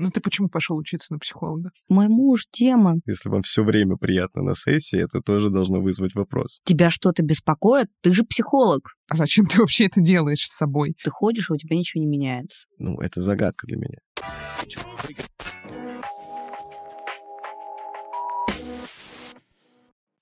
Ну ты почему пошел учиться на психолога? Мой муж демон. Если вам все время приятно на сессии, это тоже должно вызвать вопрос. Тебя что-то беспокоит? Ты же психолог. А зачем ты вообще это делаешь с собой? Ты ходишь, и у тебя ничего не меняется. Ну, это загадка для меня.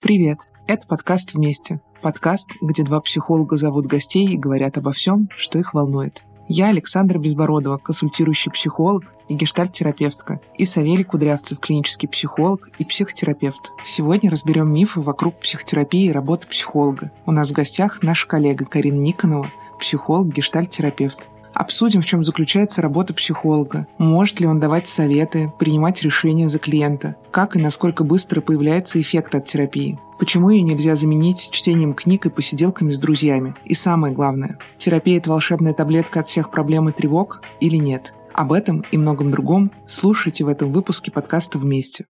Привет, это подкаст «Вместе». Подкаст, где два психолога зовут гостей и говорят обо всем, что их волнует. Я Александра Безбородова, консультирующий психолог и гештальт-терапевтка, и Савелий Кудрявцев, клинический психолог и психотерапевт. Сегодня разберем мифы вокруг психотерапии и работы психолога. У нас в гостях наша коллега Карина Никонова, психолог, гештальт-терапевт. Обсудим, в чем заключается работа психолога. Может ли он давать советы, принимать решения за клиента? Как и насколько быстро появляется эффект от терапии? Почему ее нельзя заменить чтением книг и посиделками с друзьями? И самое главное, терапия – это волшебная таблетка от всех проблем и тревог или нет? Об этом и многом другом слушайте в этом выпуске подкаста «Вместе».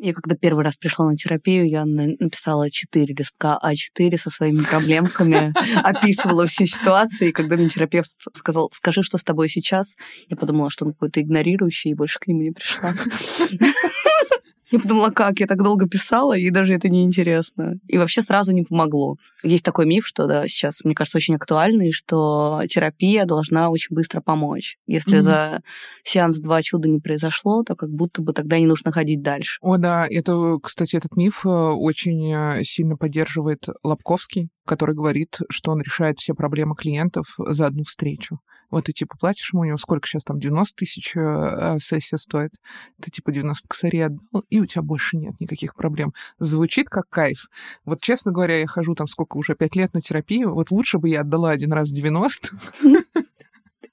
Я когда первый раз пришла на терапию, я написала четыре листка А4 со своими проблемками, описывала все ситуации. И когда мне терапевт сказал, скажи, что с тобой сейчас, я подумала, что он какой-то игнорирующий, и больше к нему не пришла. Я подумала, как я так долго писала, и даже это не интересно. И вообще сразу не помогло. Есть такой миф, что да, сейчас, мне кажется, очень актуальный, что терапия должна очень быстро помочь. Если mm-hmm. за сеанс два чуда не произошло, то как будто бы тогда не нужно ходить дальше. О, да, это, кстати, этот миф э, очень э, сильно поддерживает Лобковский, который говорит, что он решает все проблемы клиентов за одну встречу. Вот ты типа платишь ему, у него сколько сейчас там, 90 тысяч э, э, сессия стоит, ты типа 90 косарей отдал, и у тебя больше нет никаких проблем. Звучит как кайф. Вот, честно говоря, я хожу там сколько уже, 5 лет на терапию, вот лучше бы я отдала один раз 90,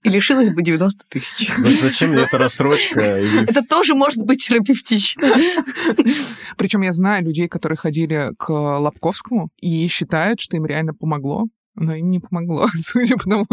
и лишилась бы 90 тысяч. Зачем мне эта рассрочка? Это тоже может быть терапевтично. Причем я знаю людей, которые ходили к Лобковскому и считают, что им реально помогло но им не помогло, судя по тому,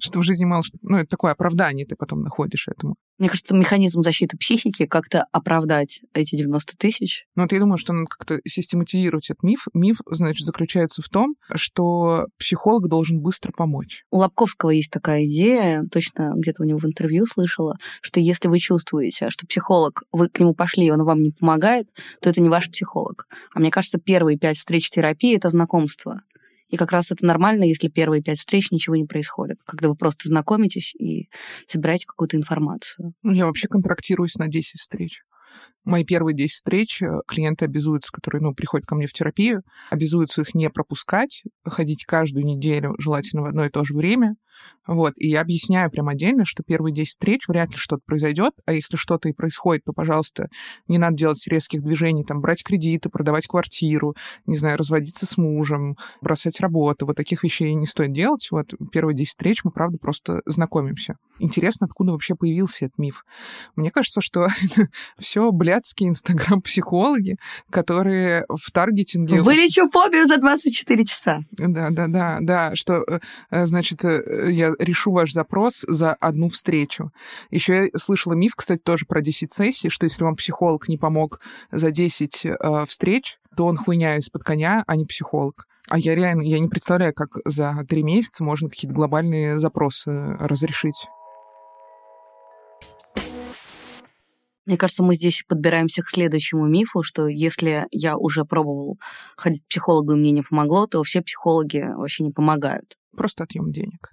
что в жизни мало что... Ну, это такое оправдание ты потом находишь этому. Мне кажется, механизм защиты психики как-то оправдать эти 90 тысяч. Ну, вот я думаю, что надо как-то систематизировать этот миф. Миф, значит, заключается в том, что психолог должен быстро помочь. У Лобковского есть такая идея, точно где-то у него в интервью слышала, что если вы чувствуете, что психолог, вы к нему пошли, он вам не помогает, то это не ваш психолог. А мне кажется, первые пять встреч терапии — это знакомство. И как раз это нормально, если первые пять встреч ничего не происходит, когда вы просто знакомитесь и собираете какую-то информацию. Ну, я вообще контрактируюсь на 10 встреч. Мои первые 10 встреч э, клиенты обязуются, которые ну, приходят ко мне в терапию, обязуются их не пропускать, ходить каждую неделю, желательно в одно и то же время, вот, и я объясняю прям отдельно, что первые 10 встреч вряд ли что-то произойдет, а если что-то и происходит, то, пожалуйста, не надо делать резких движений, там, брать кредиты, продавать квартиру, не знаю, разводиться с мужем, бросать работу, вот таких вещей не стоит делать. Вот первые 10 встреч мы, правда, просто знакомимся. Интересно, откуда вообще появился этот миф. Мне кажется, что все блядские инстаграм-психологи, которые в таргетинге... Вылечу фобию за 24 часа. Да, да, да, да, что, э, значит, э, я решу ваш запрос за одну встречу. Еще я слышала миф, кстати, тоже про 10 сессий, что если вам психолог не помог за 10 э, встреч, то он хуйня из-под коня, а не психолог. А я реально, я не представляю, как за три месяца можно какие-то глобальные запросы разрешить. Мне кажется, мы здесь подбираемся к следующему мифу, что если я уже пробовал ходить к психологу и мне не помогло, то все психологи вообще не помогают просто отъем денег.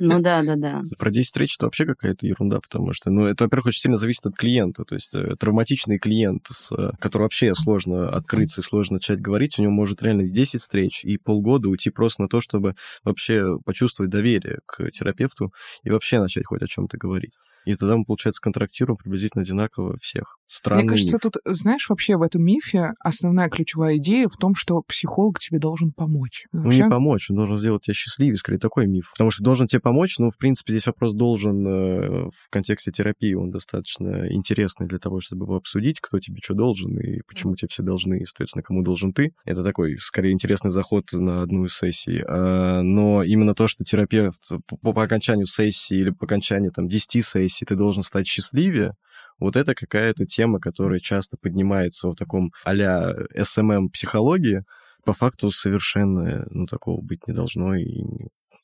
Ну да, да, да. Про 10 встреч это вообще какая-то ерунда, потому что, ну, это, во-первых, очень сильно зависит от клиента. То есть э, травматичный клиент, с, который вообще сложно открыться и сложно начать говорить, у него может реально 10 встреч и полгода уйти просто на то, чтобы вообще почувствовать доверие к терапевту и вообще начать хоть о чем-то говорить. И тогда мы, получается, контрактируем приблизительно одинаково всех. Странный Мне кажется, миф. тут, знаешь, вообще в этом мифе основная ключевая идея в том, что психолог тебе должен помочь. Вообще... Ну, не помочь, он должен сделать тебя счастливее, скорее такой миф. Потому что должен тебе помочь, но, в принципе, здесь вопрос должен э, в контексте терапии, он достаточно интересный для того, чтобы его обсудить, кто тебе что должен и почему тебе все должны, и, соответственно, кому должен ты. Это такой, скорее, интересный заход на одну из сессий. А, но именно то, что терапевт по, окончанию сессии или по окончанию там 10 сессий ты должен стать счастливее, вот это какая-то тема, которая часто поднимается в таком а-ля SMM-психологии, по факту совершенно ну, такого быть не должно, и,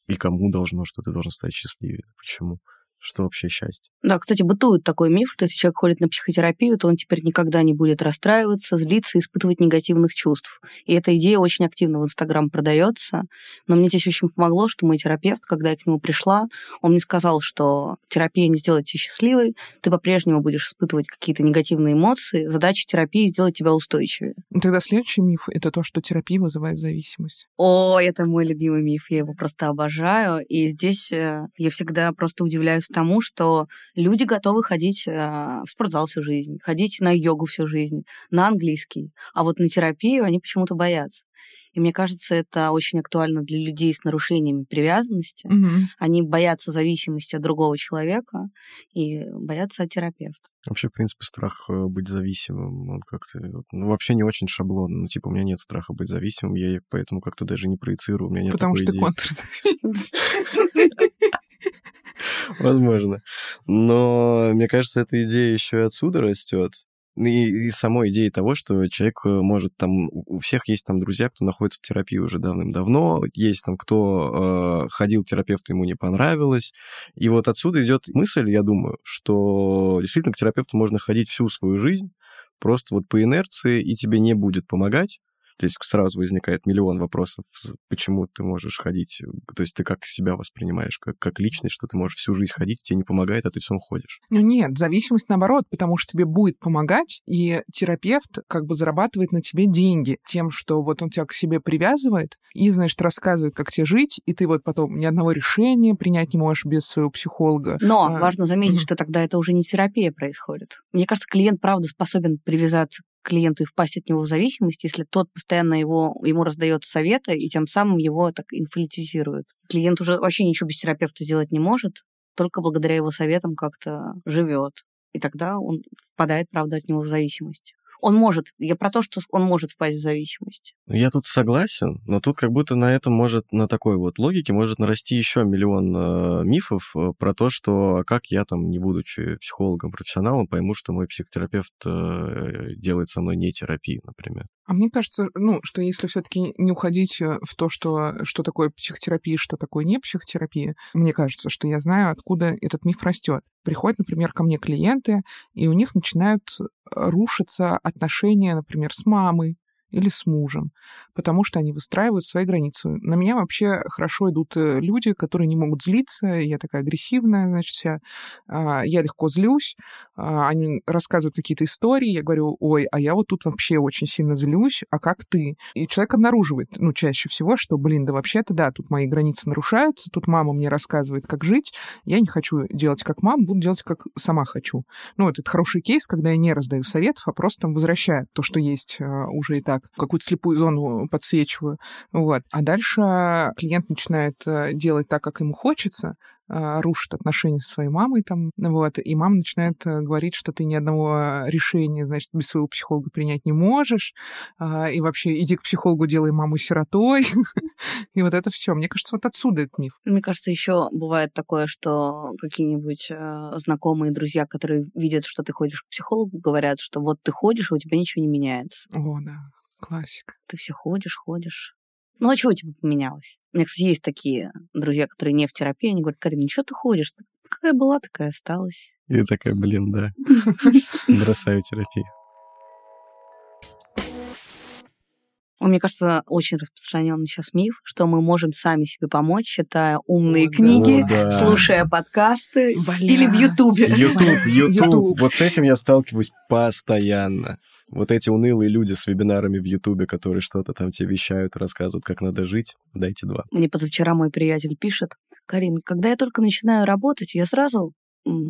и кому должно, что ты должен стать счастливее. Почему? Что вообще счастье. Да, кстати, бытует такой миф, что если человек ходит на психотерапию, то он теперь никогда не будет расстраиваться, злиться, испытывать негативных чувств. И эта идея очень активно в Инстаграм продается. Но мне здесь очень помогло, что мой терапевт, когда я к нему пришла, он мне сказал, что терапия не сделает тебя счастливой, ты по-прежнему будешь испытывать какие-то негативные эмоции, задача терапии сделать тебя устойчивее. И тогда следующий миф — это то, что терапия вызывает зависимость. О, это мой любимый миф, я его просто обожаю. И здесь э, я всегда просто удивляюсь тому, что люди готовы ходить э, в спортзал всю жизнь, ходить на йогу всю жизнь, на английский, а вот на терапию они почему-то боятся. И мне кажется, это очень актуально для людей с нарушениями привязанности. Угу. Они боятся зависимости от другого человека и боятся от терапевта. Вообще, в принципе, страх э, быть зависимым, он как-то ну, вообще не очень шаблонный. Ну, типа, у меня нет страха быть зависимым, я поэтому как-то даже не проецирую, у меня нет Потому такой что ты идеи. Возможно. Но мне кажется, эта идея еще и отсюда растет. Ну И, и самой идеи того, что человек э, может там... У всех есть там друзья, кто находится в терапии уже давным-давно, есть там кто э, ходил к терапевту, ему не понравилось. И вот отсюда идет мысль, я думаю, что действительно к терапевту можно ходить всю свою жизнь, просто вот по инерции, и тебе не будет помогать, Здесь сразу возникает миллион вопросов, почему ты можешь ходить, то есть ты как себя воспринимаешь, как, как личность, что ты можешь всю жизнь ходить, тебе не помогает, а ты все ходишь. Ну нет, зависимость наоборот, потому что тебе будет помогать, и терапевт как бы зарабатывает на тебе деньги тем, что вот он тебя к себе привязывает и, значит, рассказывает, как тебе жить, и ты вот потом ни одного решения принять не можешь без своего психолога. Но А, важно заметить, мгм. что тогда это уже не терапия происходит. Мне кажется, клиент, правда, способен привязаться к клиенту и впасть от него в зависимость, если тот постоянно его, ему раздает советы и тем самым его так инфантизирует. Клиент уже вообще ничего без терапевта сделать не может, только благодаря его советам как-то живет. И тогда он впадает, правда, от него в зависимость. Он может, я про то, что он может впасть в зависимость. Ну, Я тут согласен, но тут как будто на этом может, на такой вот логике может нарасти еще миллион э, мифов про то, что а как я там, не будучи психологом, профессионалом, пойму, что мой психотерапевт э, делает со мной не терапию, например. А мне кажется, ну, что если все-таки не уходить э, в то, что, что такое психотерапия, что такое не психотерапия, мне кажется, что я знаю, откуда этот миф растет. Приходят, например, ко мне клиенты, и у них начинают рушиться отношения, например, с мамой или с мужем, потому что они выстраивают свои границы. На меня вообще хорошо идут э, люди, которые не могут злиться, я такая агрессивная, значит, вся. А, Я легко злюсь, а, они рассказывают какие-то истории, я говорю, ой, а я вот тут вообще очень сильно злюсь, а как ты? И человек обнаруживает, ну, чаще всего, что, блин, да вообще-то, да, тут мои границы нарушаются, тут мама мне рассказывает, как жить, я не хочу делать как мама, буду делать как сама хочу. Ну, вот это хороший кейс, когда я не раздаю советов, а просто там возвращаю то, что есть а, уже и так, какую-то слепую зону подсвечиваю. Вот. А дальше клиент начинает э, делать так, как ему хочется, а, рушит отношения со своей мамой там, вот, и мама начинает э, говорить, что ты ни одного решения, значит, без своего психолога принять не можешь, а, и вообще иди к психологу, делай маму сиротой, и вот это все. Мне кажется, вот отсюда этот миф. Мне кажется, еще бывает такое, что какие-нибудь э, знакомые друзья, которые видят, что ты ходишь к психологу, говорят, что вот ты ходишь, а у тебя ничего не меняется. О, да, классика. Ты все ходишь, ходишь. Ну, а чего у тебя поменялось? У меня, кстати, есть такие друзья, которые не в терапии, они говорят, Карин, ну что ты ходишь? Какая была, такая осталась. И такая, блин, да, бросаю терапию. Мне кажется, очень распространенный сейчас миф, что мы можем сами себе помочь, читая умные О, книги, да. слушая подкасты Бля. или в Ютубе. Ютуб, Ютуб. Вот с этим я сталкиваюсь постоянно. Вот эти унылые люди с вебинарами в Ютубе, которые что-то там тебе вещают, рассказывают, как надо жить, дайте два. Мне позавчера мой приятель пишет, Карин, когда я только начинаю работать, я сразу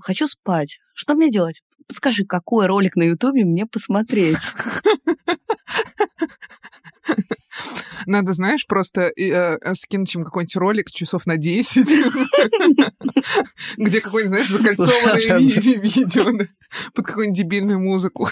хочу спать. Что мне делать? Подскажи, какой ролик на Ютубе мне посмотреть? Надо, знаешь, просто э, э, скинуть им какой-нибудь ролик часов на 10, где какой-нибудь, знаешь, закольцованное ви- ви- видео под какую-нибудь дебильную музыку.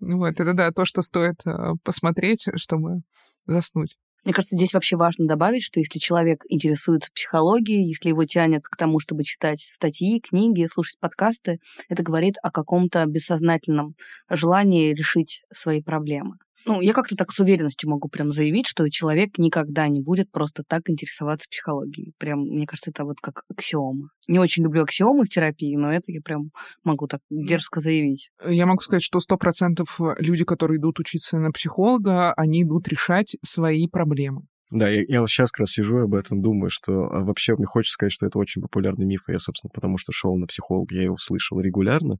Вот, это да, то, что стоит э, посмотреть, чтобы заснуть. Мне кажется, здесь вообще важно добавить, что если человек интересуется психологией, если его тянет к тому, чтобы читать статьи, книги, слушать подкасты, это говорит о каком-то бессознательном желании решить свои проблемы. Ну, я как-то так с уверенностью могу прям заявить, что человек никогда не будет просто так интересоваться психологией. Прям, мне кажется, это вот как аксиома. Не очень люблю аксиомы в терапии, но это я прям могу так дерзко заявить. Я могу сказать, что сто процентов люди, которые идут учиться на психолога, они идут решать свои проблемы. Да, я, я сейчас как раз сижу и об этом думаю, что а, вообще мне хочется сказать, что это очень популярный миф, и я, собственно, потому что шел на психолога, я его слышал регулярно,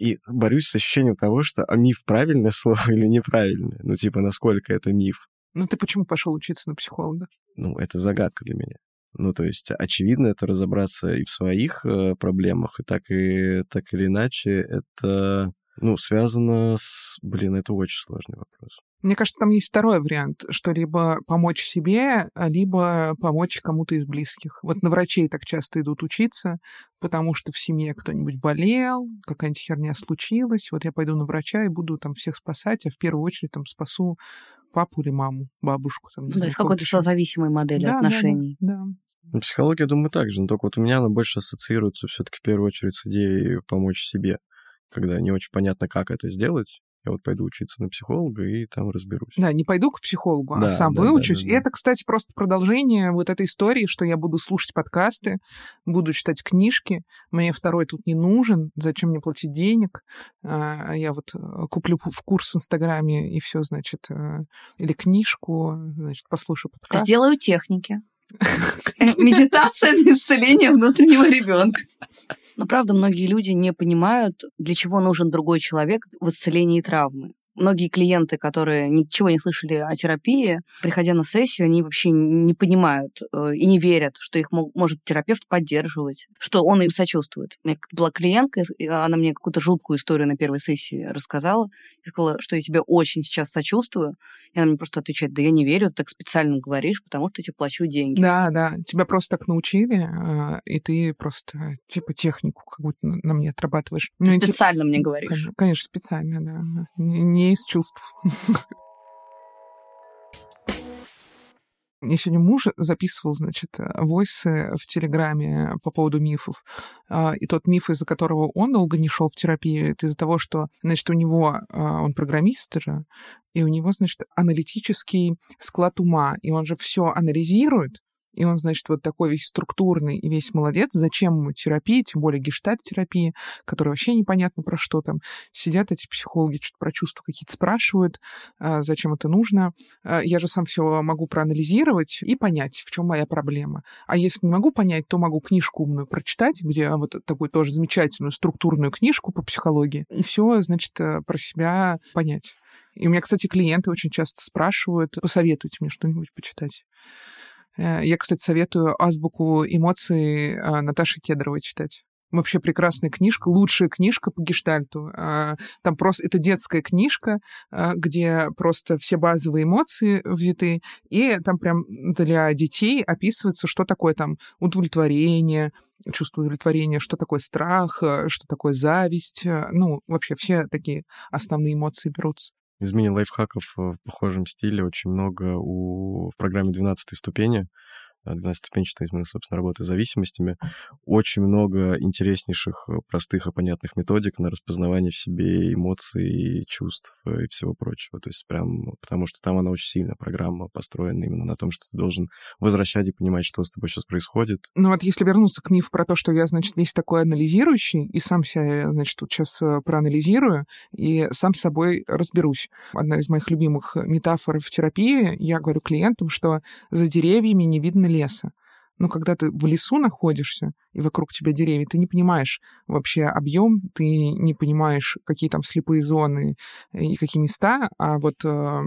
и борюсь с ощущением того, что а миф правильное слово или неправильное. Ну, типа, насколько это миф. Ну, ты почему пошел учиться на психолога? Ну, это загадка для меня. Ну, то есть, очевидно, это разобраться и в своих э, проблемах, и так, и так или иначе, это, ну, связано с... Блин, это очень сложный вопрос. Мне кажется, там есть второй вариант, что либо помочь себе, либо помочь кому-то из близких. Вот на врачей так часто идут учиться, потому что в семье кто-нибудь болел, какая-нибудь херня случилась, вот я пойду на врача и буду там всех спасать, а в первую очередь там спасу папу или маму, бабушку. Там, ну, то есть какой-то созависимой модели да, отношений. Да, да. Ну, психология, думаю, так же, но только вот у меня она больше ассоциируется все-таки в первую очередь с идеей помочь себе, когда не очень понятно, как это сделать, я вот пойду учиться на психолога и там разберусь. Да, не пойду к психологу, а да, а сам да, выучусь. Да, да, да. И это, кстати, просто продолжение вот этой истории, что я буду слушать подкасты, буду читать книжки, мне второй тут не нужен, зачем мне платить денег, а, я вот э, куплю в курс в Инстаграме и все, значит, э, или книжку, значит, послушаю подкаст. Сделаю техники. Медитация на исцеление внутреннего ребенка. Но правда, многие люди не понимают, для чего нужен другой человек в исцелении травмы. Многие клиенты, которые ничего не слышали о терапии, приходя на сессию, они вообще не понимают э, и не верят, что их может терапевт поддерживать, что он им сочувствует. У меня была клиентка, она мне какую-то жуткую историю на первой сессии рассказала. Я сказала, что я тебе очень сейчас сочувствую, и она мне просто отвечает, да я не верю, ты так специально говоришь, потому что я тебе плачу деньги. Да, да, тебя просто так научили, а, и ты просто типа технику как будто на мне отрабатываешь. Ты ну, специально мне говоришь. Конечно, специально, да. Не из чувств. Мне сегодня муж записывал, значит, войсы в Телеграме по поводу мифов. А, и тот миф, из-за которого он долго не шел в терапию, это из-за того, что, значит, у него, а, он программист же, и у него, значит, аналитический склад ума, и он же все анализирует, и он, значит, вот такой весь структурный и весь молодец. Зачем ему терапия, тем более гештальт-терапия, которая вообще непонятно про что там. Сидят эти психологи, что-то про чувства какие-то спрашивают, а, зачем это нужно. А, я же сам все могу проанализировать и понять, в чем моя проблема. А если не могу понять, то могу книжку умную прочитать, где вот такую тоже замечательную структурную книжку по психологии, и все, значит, э, про себя понять. И у меня, кстати, клиенты очень часто спрашивают, посоветуйте мне что-нибудь почитать. Э, я, кстати, советую азбуку эмоций э, Наташи Кедровой читать. Вообще прекрасная книжка, лучшая книжка по гештальту. Э, там просто это детская книжка, где просто все базовые эмоции взяты, и там прям для детей описывается, что такое там удовлетворение, чувство удовлетворения, что такое страх, что такое зависть. Ну, вообще все такие основные эмоции берутся. Из мини-лайфхаков в похожем стиле. Очень много у в программе 12 ступени 12-ступенчатая именно, собственно, работа с зависимостями. Очень много интереснейших, э, простых и понятных методик на распознавание в себе эмоций, чувств и всего прочего. То есть прям, потому что там она очень сильно, программа построена именно на том, что ты должен возвращать и понимать, что с тобой сейчас происходит. Ну вот если вернуться к мифу про то, что я, значит, весь такой анализирующий, и сам себя, значит, тут сейчас э, проанализирую, и сам с собой разберусь. Одна из моих любимых метафор в терапии, я говорю клиентам, что за деревьями не видно леса. Но когда ты в лесу находишься, и вокруг тебя деревья, ты не понимаешь вообще объем, ты не понимаешь, какие там слепые зоны и какие места, а вот э,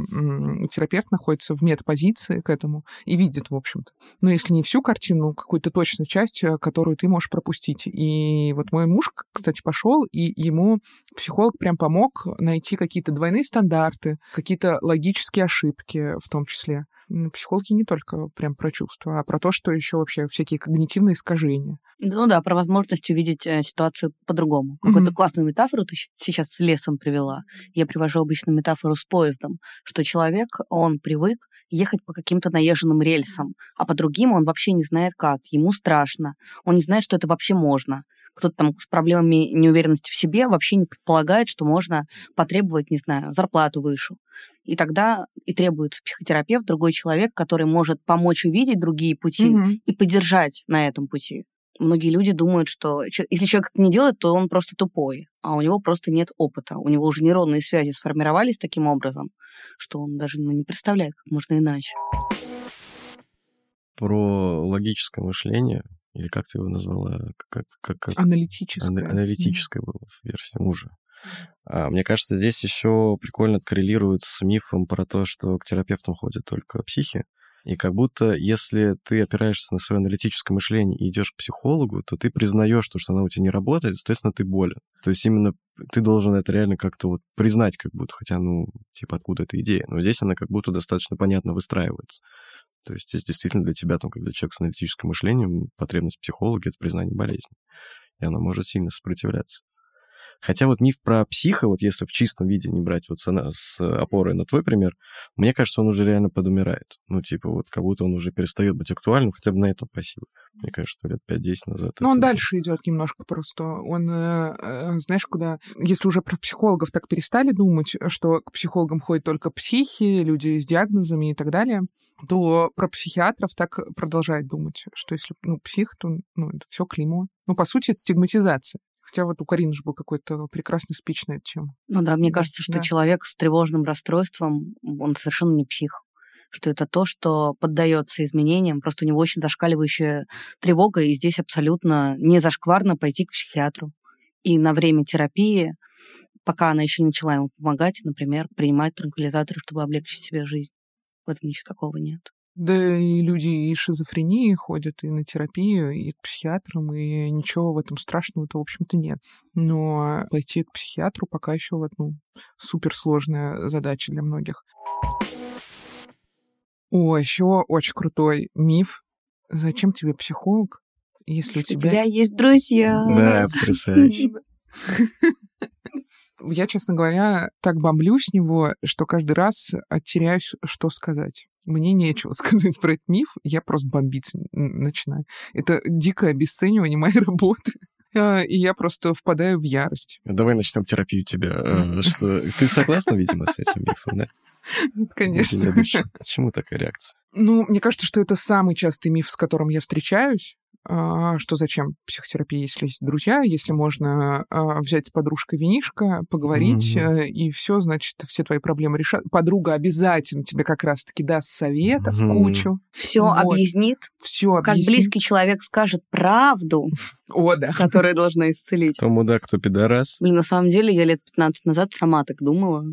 терапевт находится в метапозиции к этому и видит, в общем-то. Но если не всю картину, какую-то точную часть, э, которую ты можешь пропустить. И вот мой муж, кстати, пошел, и ему психолог прям помог найти какие-то двойные стандарты, какие-то логические ошибки в том числе психологи не только прям про чувства, а про то, что еще вообще всякие когнитивные искажения. Ну да, про возможность увидеть э, ситуацию по-другому. Какую-то mm-hmm. классную метафору ты сейчас с лесом привела. Я привожу обычно метафору с поездом, что человек, он привык ехать по каким-то наезженным рельсам, а по другим он вообще не знает как, ему страшно, он не знает, что это вообще можно. Кто-то там с проблемами неуверенности в себе вообще не предполагает, что можно потребовать, не знаю, зарплату выше. И тогда и требуется психотерапевт, другой человек, который может помочь увидеть другие пути Мгм. и поддержать на этом пути. Многие люди думают, что если человек это не делает, то он просто тупой, а у него просто нет опыта. У него уже нейронные связи сформировались таким образом, что он даже ну, не представляет, как можно иначе. Про логическое мышление, или как ты его назвала? Как, как, как, Аналитическое. ана- аналитическое было в версии мужа. А, мне кажется, здесь еще прикольно коррелирует с мифом про то, что к терапевтам ходят только психи. И как будто, если ты опираешься на свое аналитическое мышление и идешь к психологу, то ты признаешь, то, что она у тебя не работает, соответственно, ты болен. То есть именно ты должен это реально как-то вот признать, как будто, хотя, ну, типа, откуда эта идея. Но здесь она как будто достаточно понятно выстраивается. То есть здесь действительно для тебя, там, когда человек с аналитическим мышлением, потребность в психологе — это признание болезни. И она может сильно сопротивляться. Хотя вот миф про психа, вот если в чистом виде не брать вот с, опорой на твой пример, мне кажется, он уже реально подумирает. Ну, типа, вот как будто он уже перестает быть актуальным, хотя бы на этом спасибо. Мне кажется, что лет 5-10 назад. Но он это- дальше идет немножко просто. Он, э, э, знаешь, куда... Если уже про психологов так перестали думать, что к психологам ходят только психи, люди с диагнозами и так далее, то про психиатров так продолжают думать, что если ну, псих, то ну, это все клеймо. Ну, по сути, это стигматизация. Хотя вот у Карины же был какой-то прекрасный спич на эту тему. Ну да, мне кажется, что да. человек с тревожным расстройством, он совершенно не псих. Что это то, что поддается изменениям, просто у него очень зашкаливающая тревога, и здесь абсолютно не зашкварно пойти к психиатру. И на время терапии, пока она еще не начала ему помогать, например, принимать транквилизаторы, чтобы облегчить себе жизнь. В этом ничего такого нет. Да и люди и шизофрении ходят, и на терапию, и к психиатрам, и ничего в этом страшного-то, в общем-то, нет. Но пойти к психиатру пока еще вот, ну, суперсложная задача для многих. О, еще очень крутой миф. Зачем тебе психолог, если у У тебя... тебя есть друзья. Да, потрясающе. Я, честно говоря, так бомблю с него, что каждый раз теряюсь, что сказать. Мне нечего сказать про этот миф, я просто бомбить начинаю. Это дикое обесценивание моей работы. А, И я просто впадаю в ярость. Давай начнем терапию тебя. Э, Что, ты согласна, видимо, с этим мифом, да? Нет, конечно. Почему такая реакция? Ну, мне кажется, что это самый частый миф, с которым я встречаюсь. А, Что зачем психотерапия, если есть друзья, если можно а, взять с подружкой винишко, поговорить, э, и все, значит, все твои проблемы решат. Подруга обязательно тебе как раз-таки даст советов Мгм. кучу, Все Вот. объяснит, все как близкий человек скажет правду, О, да. которая должна исцелить. Кто мудак, кто пидорас. Блин, на самом деле я лет 15 назад сама так думала.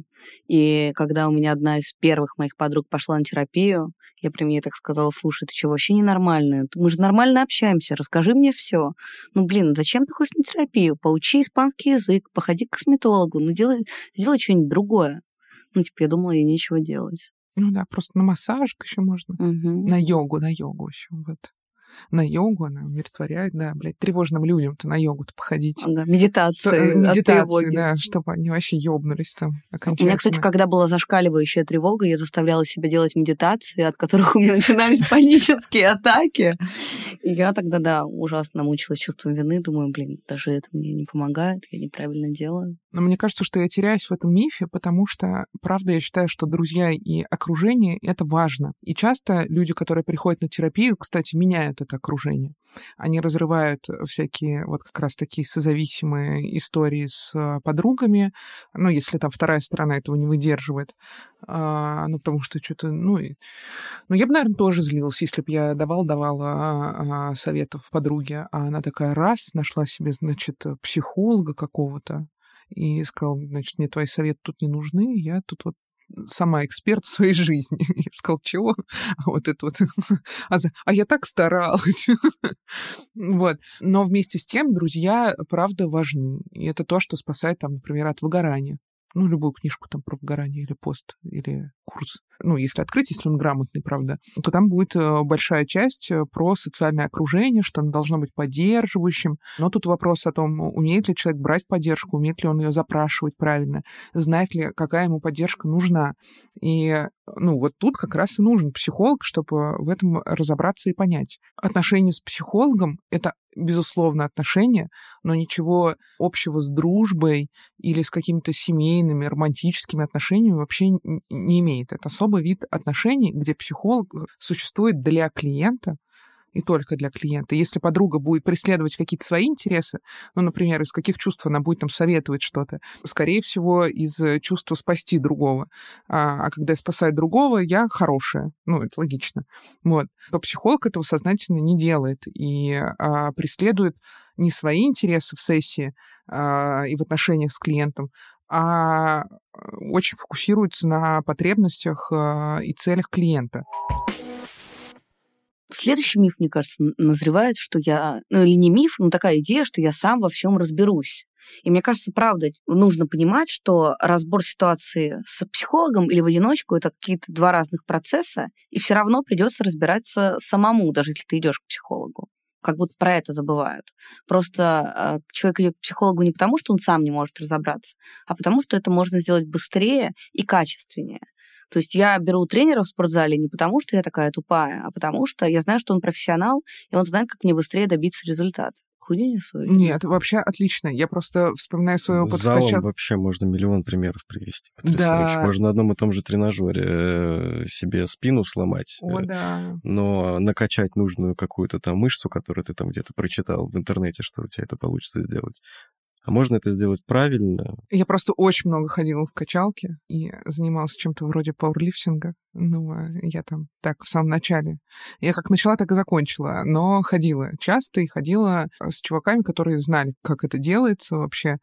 И когда у меня одна из первых моих подруг пошла на терапию, я при мне так сказала, слушай, ты что, вообще ненормальная? Мы же нормально общаемся, расскажи мне все. Ну, блин, зачем ты ходишь на терапию? Поучи испанский язык, походи к косметологу, ну, делай, сделай что-нибудь другое. Ну, типа, я думала, ей нечего делать. Ну да, просто на массажик еще можно. Мгм. На йогу, на йогу еще. Вот. На йогу она умиротворяет, да, блядь, тревожным людям-то на йогу-то походить. Т- медитации, э, от Медитации, да, чтобы они вообще ёбнулись там У окончательно. меня, кстати, когда была зашкаливающая тревога, я заставляла себя делать медитации, от которых у меня начинались панические атаки. И я тогда, да, ужасно мучилась чувством вины. Думаю, блин, даже это мне не помогает, я неправильно делаю. Но мне кажется, что я теряюсь в этом мифе, потому что, правда, я считаю, что друзья и окружение — это важно. И часто люди, которые приходят на терапию, кстати, меняют это окружение. Они разрывают всякие вот как раз такие созависимые истории с э, подругами, ну, если там вторая сторона этого не выдерживает. А, ну, потому что что-то, ну, и- ну, я бы, наверное, тоже злилась, если бы я давал-давала а, а, советов подруге, а она такая раз нашла себе, значит, психолога какого-то, и сказал, значит, мне твои советы тут не нужны, я тут вот сама эксперт в своей жизни. Я бы сказала, чего? А вот это вот... А, за- а я так старалась. Вот. Но вместе с тем друзья, правда, важны. И это то, что спасает, там, например, от выгорания. Ну, любую книжку там про выгорание или пост, или курс ну, если открыть, если он грамотный, правда, то там будет э, большая часть э, про социальное окружение, что оно должно быть поддерживающим. Но тут вопрос о том, умеет ли человек брать поддержку, умеет ли он ее запрашивать правильно, знает ли, какая ему поддержка нужна. И ну, вот тут как раз и нужен психолог, чтобы в этом разобраться и понять. Отношения с психологом — это, безусловно, отношения, но ничего общего с дружбой или с какими-то семейными, романтическими отношениями вообще не имеет. Это особый вид отношений, где психолог существует для клиента, и только для клиента. Если подруга будет преследовать какие-то свои интересы, ну, например, из каких чувств она будет там советовать что-то, скорее всего, из чувства спасти другого. А, а когда я спасаю другого, я хорошая. Ну, это логично. Вот. То психолог этого сознательно не делает и а, преследует не свои интересы в сессии а, и в отношениях с клиентом, а очень фокусируется на потребностях а, и целях клиента. Следующий миф, мне кажется, назревает, что я... Ну, или не миф, но такая идея, что я сам во всем разберусь. И мне кажется, правда, нужно понимать, что разбор ситуации с психологом или в одиночку это какие-то два разных процесса, и все равно придется разбираться самому, даже если ты идешь к психологу. Как будто про это забывают. Просто э, человек идет к психологу не потому, что он сам не может разобраться, а потому, что это можно сделать быстрее и качественнее. То есть я беру тренера в спортзале не потому, что я такая тупая, а потому что я знаю, что он профессионал, и он знает, как мне быстрее добиться результата. Хуйню несу? Нет, вообще отлично. Я просто вспоминаю свой опыт. Залом скачал... вообще можно миллион примеров привести. Да. Можно на одном и том же тренажере э, себе спину сломать. О, э, да. Но накачать нужную какую-то там мышцу, которую ты там где-то прочитал в интернете, что у тебя это получится сделать. А можно это сделать правильно? Я просто очень много ходила в качалке и занималась чем-то вроде пауэрлифтинга. Ну, а я там так в самом начале. Я как начала, так и закончила. Но ходила часто и ходила с чуваками, которые знали, как это делается вообще.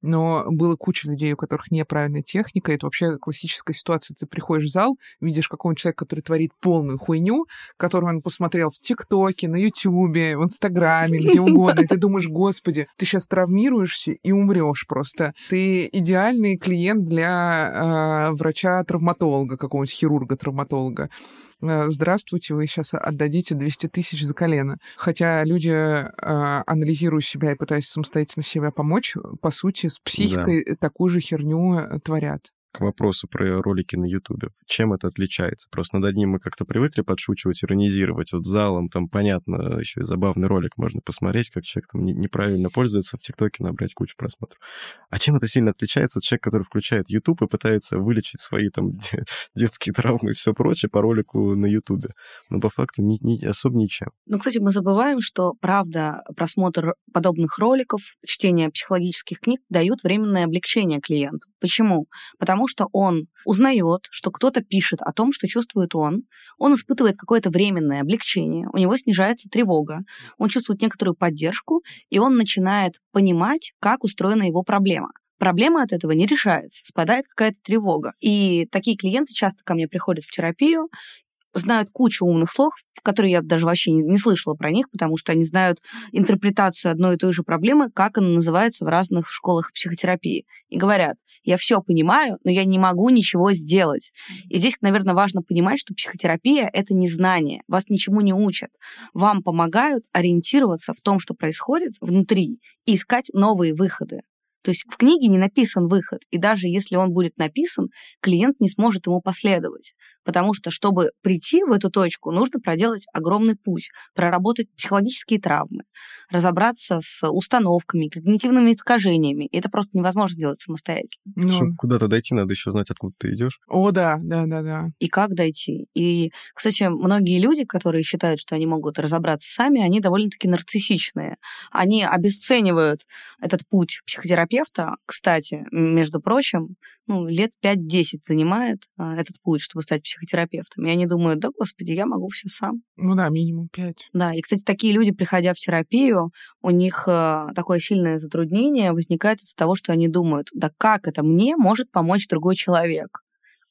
Но было куча людей, у которых неправильная техника. Это вообще классическая ситуация. Ты приходишь в зал, видишь какого-нибудь человека, который творит полную хуйню, которую он посмотрел в ТикТоке, на Ютубе, в Инстаграме, где угодно. И ты думаешь, господи, ты сейчас травмируешься и умрешь просто. Ты идеальный клиент для э, врача-травматолога, какого-нибудь хирурга хирурга-травматолога. Э, здравствуйте, вы сейчас отдадите 200 тысяч за колено. Хотя люди, э, анализируя себя и пытаясь самостоятельно себя помочь, по сути, с психикой да. такую же херню э, творят к вопросу про ролики на Ютубе. Чем это отличается? Просто над одним мы как-то привыкли подшучивать, иронизировать. Вот залом там, понятно, еще и забавный ролик можно посмотреть, как человек там неправильно пользуется в ТикТоке, набрать кучу просмотров. А чем это сильно отличается от человека, который включает Ютуб и пытается вылечить свои там детские травмы и все прочее по ролику на Ютубе? Но по факту ни, ни, особо ничем. Ну, кстати, мы забываем, что, правда, просмотр подобных роликов, чтение психологических книг дают временное облегчение клиенту. Почему? Потому что он узнает, что кто-то пишет о том, что чувствует он, он испытывает какое-то временное облегчение, у него снижается тревога, он чувствует некоторую поддержку, и он начинает понимать, как устроена его проблема. Проблема от этого не решается, спадает какая-то тревога. И такие клиенты часто ко мне приходят в терапию, знают кучу умных слов, которые я даже вообще не, не слышала про них, потому что они знают интерпретацию одной и той же проблемы, как она называется в разных школах психотерапии. И говорят, я все понимаю, но я не могу ничего сделать. И здесь, наверное, важно понимать, что психотерапия — это не знание, вас ничему не учат. Вам помогают ориентироваться в том, что происходит внутри, и искать новые выходы. То есть в книге не написан выход, и даже если он будет написан, клиент не сможет ему последовать. Потому что, чтобы прийти в эту точку, нужно проделать огромный путь, проработать психологические травмы, разобраться с установками, когнитивными искажениями. И это просто невозможно сделать самостоятельно. Ну... Чтобы куда-то дойти, надо еще знать, откуда ты идешь. О, да, да, да, да. И как дойти. И, кстати, многие люди, которые считают, что они могут разобраться сами, они довольно-таки нарциссичные. Они обесценивают этот путь психотерапевта. Кстати, между прочим, ну, лет 5-10 занимает а, этот путь, чтобы стать психотерапевтом. И они думают, да, господи, я могу все сам. Ну да, минимум 5. Да, и, кстати, такие люди, приходя в терапию, у них а, такое сильное затруднение возникает из-за того, что они думают, да как это мне может помочь другой человек?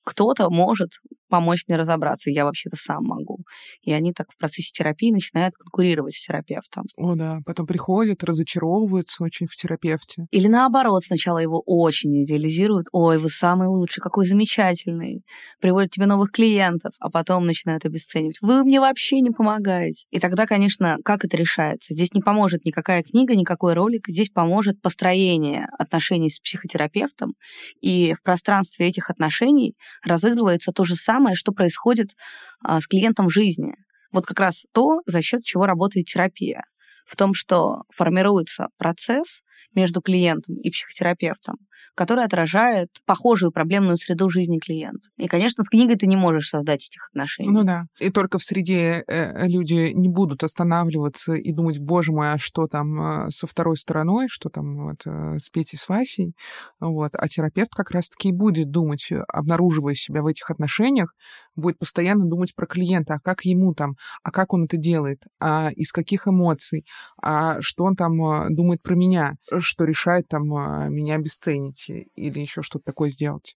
кто-то может помочь мне разобраться, я вообще-то сам могу. И они так в процессе терапии начинают конкурировать с терапевтом. О, да. Потом приходят, разочаровываются очень в терапевте. Или наоборот, сначала его очень идеализируют. Ой, вы самый лучший, какой замечательный. Приводят тебе новых клиентов, а потом начинают обесценивать. Вы мне вообще не помогаете. И тогда, конечно, как это решается? Здесь не поможет никакая книга, никакой ролик. Здесь поможет построение отношений с психотерапевтом. И в пространстве этих отношений разыгрывается то же самое, что происходит а, с клиентом в жизни. Вот как раз то, за счет чего работает терапия. В том, что формируется процесс между клиентом и психотерапевтом, который отражает похожую проблемную среду жизни клиента. И, конечно, с книгой ты не можешь создать этих отношений. Ну да. И только в среде э, люди не будут останавливаться и думать, боже мой, а что там э, со второй стороной, что там вот, э, с Петей, с Васей. Вот. А терапевт как раз-таки и будет думать, обнаруживая себя в этих отношениях, будет постоянно думать про клиента, а как ему там, а как он это делает, а из каких эмоций, а что он там думает про меня, что решает там меня обесценить или еще что-то такое сделать.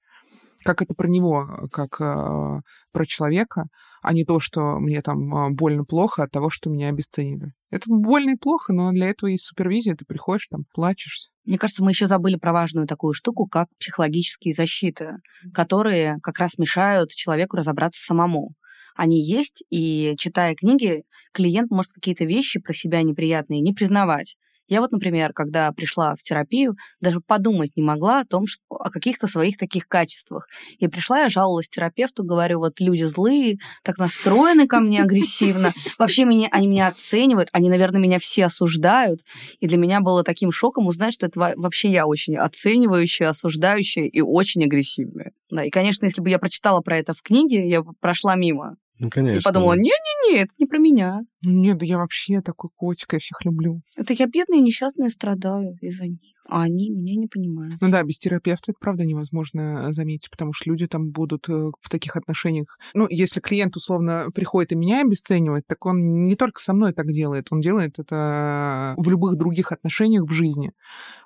Как это про него, как э, про человека, а не то, что мне там а, больно плохо от того, что меня обесценили. Это больно и плохо, но для этого есть супервизия, ты приходишь там, плачешься. Мне кажется, мы еще забыли про важную такую штуку, как психологические защиты, которые как раз мешают человеку разобраться самому они есть, и читая книги, клиент может какие-то вещи про себя неприятные не признавать. Я вот, например, когда пришла в терапию, даже подумать не могла о том, что, о каких-то своих таких качествах. И пришла, я жаловалась терапевту, говорю, вот люди злые, так настроены ко мне агрессивно. Вообще меня, они меня оценивают, они, наверное, меня все осуждают. И для меня было таким шоком узнать, что это вообще я очень оценивающая, осуждающая и очень агрессивная. Да, и, конечно, если бы я прочитала про это в книге, я бы прошла мимо. Ну, конечно. И подумала, не-не-не, это не про меня. Нет, да я вообще такой котик, я всех люблю. Это я бедная и несчастная страдаю из-за них а они меня не понимают. Ну да, без терапевта это правда невозможно э, заметить, потому что люди там будут э, в таких отношениях. Ну, если клиент условно приходит и меня обесценивает, так он не только со мной так делает, он делает это в любых других отношениях в жизни.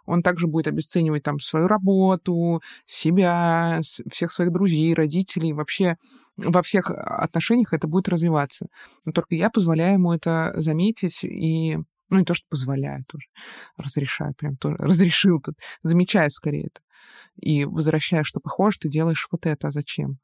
Он также будет обесценивать там свою работу, себя, всех своих друзей, родителей, вообще во всех отношениях это будет развиваться. Но только я позволяю ему это заметить и ну, не то, что позволяю тоже, разрешаю, прям тоже, разрешил тут, замечаю скорее это. И возвращая, что похоже, ты делаешь вот это, а зачем?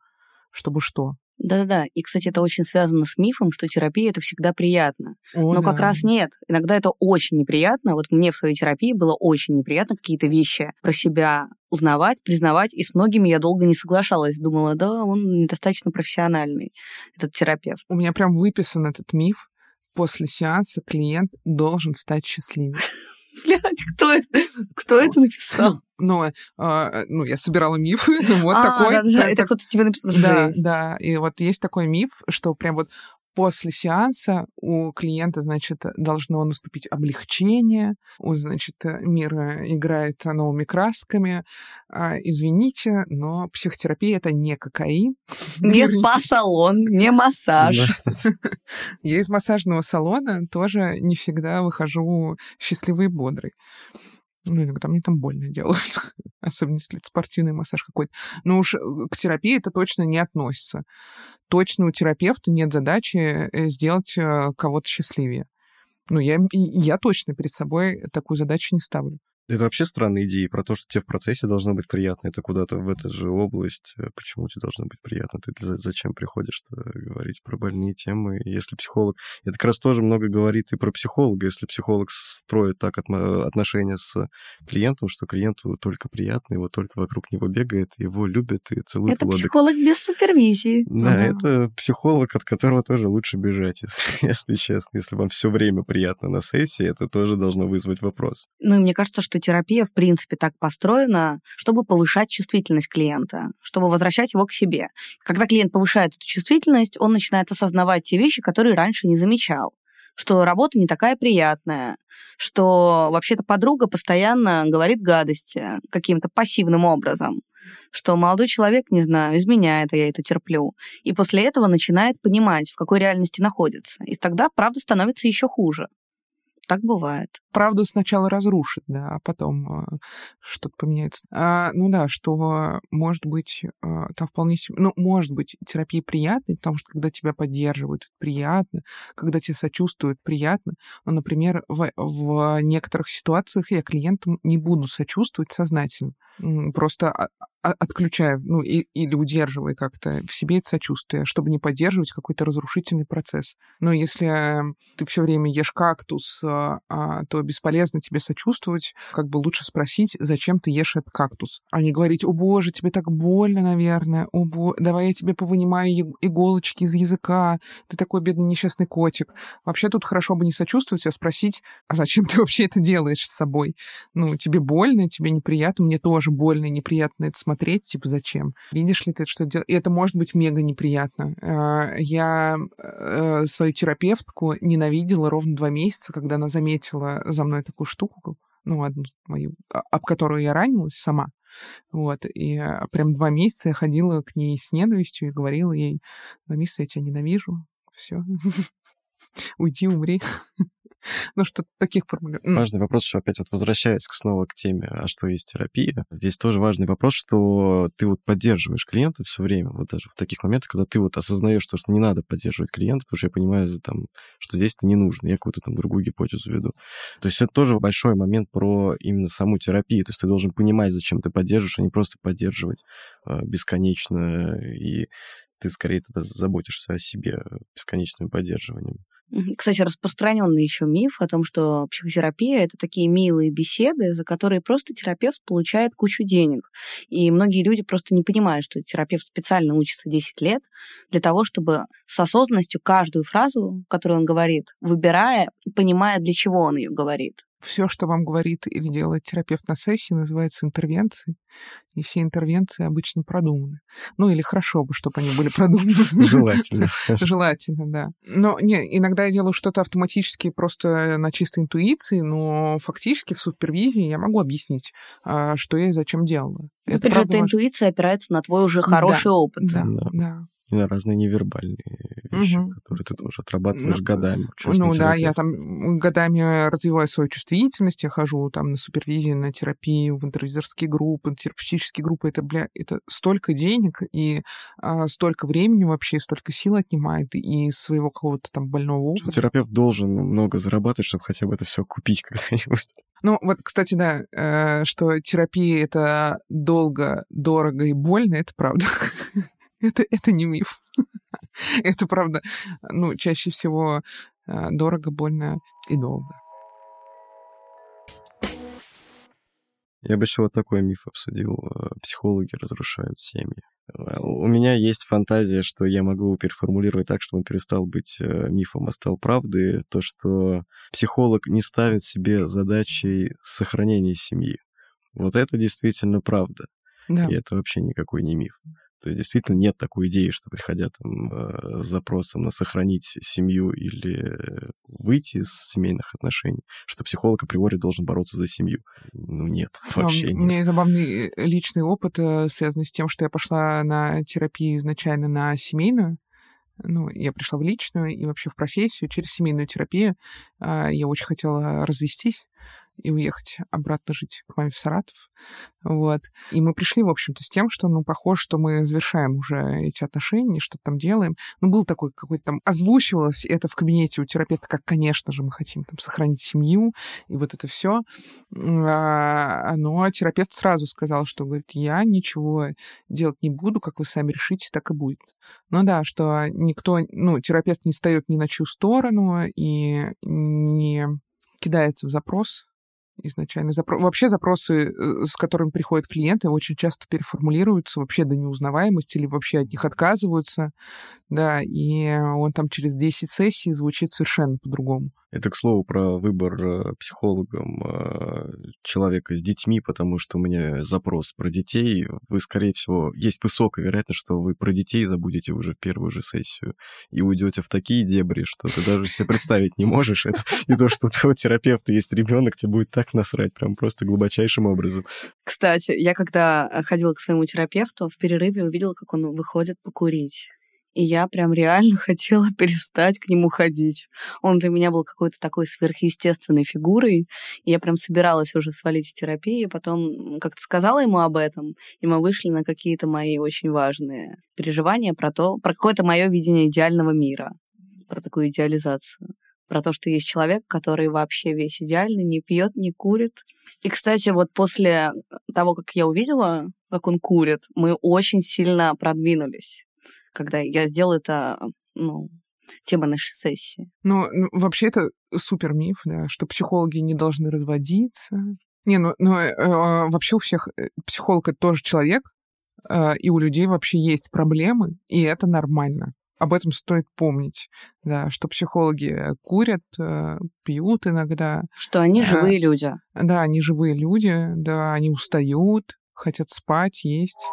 Чтобы что? Да-да-да. И, кстати, это очень связано с мифом, что терапия это всегда приятно. О, Но да. как раз нет. Иногда это очень неприятно. Вот мне в своей терапии было очень неприятно какие-то вещи про себя узнавать, признавать, и с многими я долго не соглашалась. Думала, да, он недостаточно профессиональный, этот терапевт. У меня прям выписан этот миф, после сеанса клиент должен стать счастливее. Блядь, кто это, кто это написал? Ну, э, ну, я собирала мифы, вот а, такой. Да, да, это кто-то тебе написал. Да, да, и вот есть такой миф, что прям вот после сеанса у клиента, значит, должно наступить облегчение, он, значит, мир играет новыми красками. А, извините, но психотерапия — это не кокаин. Не спа-салон, не массаж. Я из массажного салона тоже не всегда выхожу счастливый и бодрый. Ну, иногда мне там больно делают. Особенно если это спортивный массаж какой-то. Но уж э, к терапии это точно не относится. Точно у терапевта нет задачи э, сделать э, кого-то счастливее. Ну, я, я точно перед собой такую задачу не ставлю. Это вообще странная идея про то, что тебе в процессе должно быть приятно. Это куда-то в эту же область. Почему тебе должно быть приятно? Ты зачем приходишь говорить про больные темы? Если психолог... Это как раз тоже много говорит и про психолога. Если психолог строит так отношения с клиентом, что клиенту только приятно, его только вокруг него бегает, его любят и целуют Это психолог без супервизии. Да, ага. это психолог, от которого тоже лучше бежать, если, если честно. Если вам все время приятно на сессии, это тоже должно вызвать вопрос. Ну и мне кажется, что терапия, в принципе, так построена, чтобы повышать чувствительность клиента, чтобы возвращать его к себе. Когда клиент повышает эту чувствительность, он начинает осознавать те вещи, которые раньше не замечал что работа не такая приятная, что вообще-то подруга постоянно говорит гадости каким-то пассивным образом, что молодой человек, не знаю, изменяет, а я это терплю. И после этого начинает понимать, в какой реальности находится. И тогда правда становится еще хуже. так бывает. Правда сначала разрушит, да, а потом э, что-то поменяется. А, ну да, что может быть э, там вполне себе... Ну, может быть, терапия приятной, потому что когда тебя поддерживают, приятно, когда тебе сочувствуют, приятно. Но, например, в, в некоторых ситуациях я клиентам не буду сочувствовать сознательно. Просто отключая, ну, и, или удерживая как-то в себе это сочувствие, чтобы не поддерживать какой-то разрушительный процесс. Но если ты все время ешь кактус, а, а, то бесполезно тебе сочувствовать. Как бы лучше спросить, зачем ты ешь этот кактус, а не говорить, о боже, тебе так больно, наверное, о бо... давай я тебе повынимаю иголочки из языка, ты такой бедный несчастный котик. Вообще тут хорошо бы не сочувствовать, а спросить, а зачем ты вообще это делаешь с собой? Ну, тебе больно, тебе неприятно, мне тоже больно и неприятно это смотреть типа, зачем? Видишь ли ты, что делать? И это может быть мега неприятно. А, я э, свою терапевтку ненавидела ровно два месяца, когда она заметила за мной такую штуку, ну, одну мою, а, об которую я ранилась сама. Вот, и а, прям два месяца я ходила к ней с ненавистью и говорила ей, два месяца я тебя ненавижу, все, уйди, умри. Ну, что таких формулировок. Важный вопрос, что опять вот возвращаясь снова к теме, а что есть терапия, здесь тоже важный вопрос, что ты вот поддерживаешь клиента все время, вот даже в таких моментах, когда ты вот осознаешь то, что не надо поддерживать клиента, потому что я понимаю, там, что здесь это не нужно, я какую-то там другую гипотезу веду. То есть это тоже большой момент про именно саму терапию, то есть ты должен понимать, зачем ты поддерживаешь, а не просто поддерживать э, бесконечно, и ты скорее тогда заботишься о себе бесконечным поддерживанием. Кстати, распространенный еще миф о том, что психотерапия это такие милые беседы, за которые просто терапевт получает кучу денег. И многие люди просто не понимают, что терапевт специально учится 10 лет для того, чтобы с осознанностью каждую фразу, которую он говорит, выбирая понимая, для чего он ее говорит все, что вам говорит или делает терапевт на сессии, называется интервенцией. И все интервенции обычно продуманы. Ну, или хорошо бы, чтобы они были продуманы. Желательно. Желательно, да. Но не, иногда я делаю что-то автоматически просто на чистой интуиции, но фактически в супервизии я могу объяснить, а, что я и зачем делала. Опять же, эта интуиция опирается на твой уже хороший опыт. Да, да и на разные невербальные вещи, угу. которые ты тоже отрабатываешь ну, годами. Ну да, я там годами развиваю свою чувствительность, я хожу там на супервизию, на терапию, в интервизорские группы, терапевтические группы. Это, бля, это столько денег и а, столько времени вообще, столько сил отнимает и своего какого-то там больного опыта. Терапевт должен много зарабатывать, чтобы хотя бы это все купить когда-нибудь. Ну, вот, кстати, да, э, что терапия — это долго, дорого и больно, это правда. Это, это не миф. это правда, ну, чаще всего э, дорого, больно и долго. Я бы еще вот такой миф обсудил. Э, психологи разрушают семьи. Э, у меня есть фантазия, что я могу переформулировать так, чтобы он перестал быть мифом, а стал правдой. То, что психолог не ставит себе задачей сохранения семьи. Вот это действительно правда. Да. И это вообще никакой не миф. Действительно нет такой идеи, что приходя там э, с запросом на сохранить семью или выйти из семейных отношений, что психолог априори должен бороться за семью. Ну нет, вообще нет. У меня есть забавный э, личный опыт, э, связанный с тем, что я пошла на терапию изначально на семейную, ну, я пришла в личную и вообще в профессию через семейную терапию. А, я очень хотела развестись и уехать обратно жить к маме в Саратов. Вот. И мы пришли, в общем-то, с тем, что, ну, похоже, что мы завершаем уже эти отношения, что там делаем. Ну, был такой какой-то там... Озвучивалось это в кабинете у терапевта, как, конечно же, мы хотим там сохранить семью и вот это все. А, но терапевт сразу сказал, что, говорит, я ничего делать не буду, как вы сами решите, так и будет. Ну да, что никто, ну, терапевт не встает ни на чью сторону и не кидается в запрос изначально. Запро... Вообще запросы, э, с которыми приходят клиенты, очень часто переформулируются вообще до неузнаваемости или вообще от них отказываются. Да, и он там через 10 сессий звучит совершенно по-другому. Это, к слову, про выбор э, психологом э, человека с детьми, потому что у меня запрос про детей. Вы, скорее всего, есть высокая вероятность, что вы про детей забудете уже в первую же сессию и уйдете в такие дебри, что ты даже себе представить не можешь. Это не то, что у твоего терапевта есть ребенок, тебе будет так насрать, прям просто глубочайшим образом. Кстати, я когда ходила к своему терапевту, в перерыве увидела, как он выходит покурить. И я прям реально хотела перестать к нему ходить. Он для меня был какой-то такой сверхъестественной фигурой. И я прям собиралась уже свалить с терапии. Потом как-то сказала ему об этом, и мы вышли на какие-то мои очень важные переживания про то, про какое-то мое видение идеального мира, про такую идеализацию про то, что есть человек, который вообще весь идеальный, не пьет, не курит. И, кстати, вот после того, как я увидела, как он курит, мы очень сильно продвинулись когда я сделала это, ну, тема нашей сессии. Ну, ну вообще это супер миф, да, что психологи не должны разводиться. Не, ну, ну э, а, вообще у всех э, психолог это тоже человек, э, и у людей вообще есть проблемы, и это нормально. Об этом стоит помнить, да, что психологи курят, э, пьют иногда. Что они живые люди. Да, они живые люди, да, они устают, хотят спать, есть.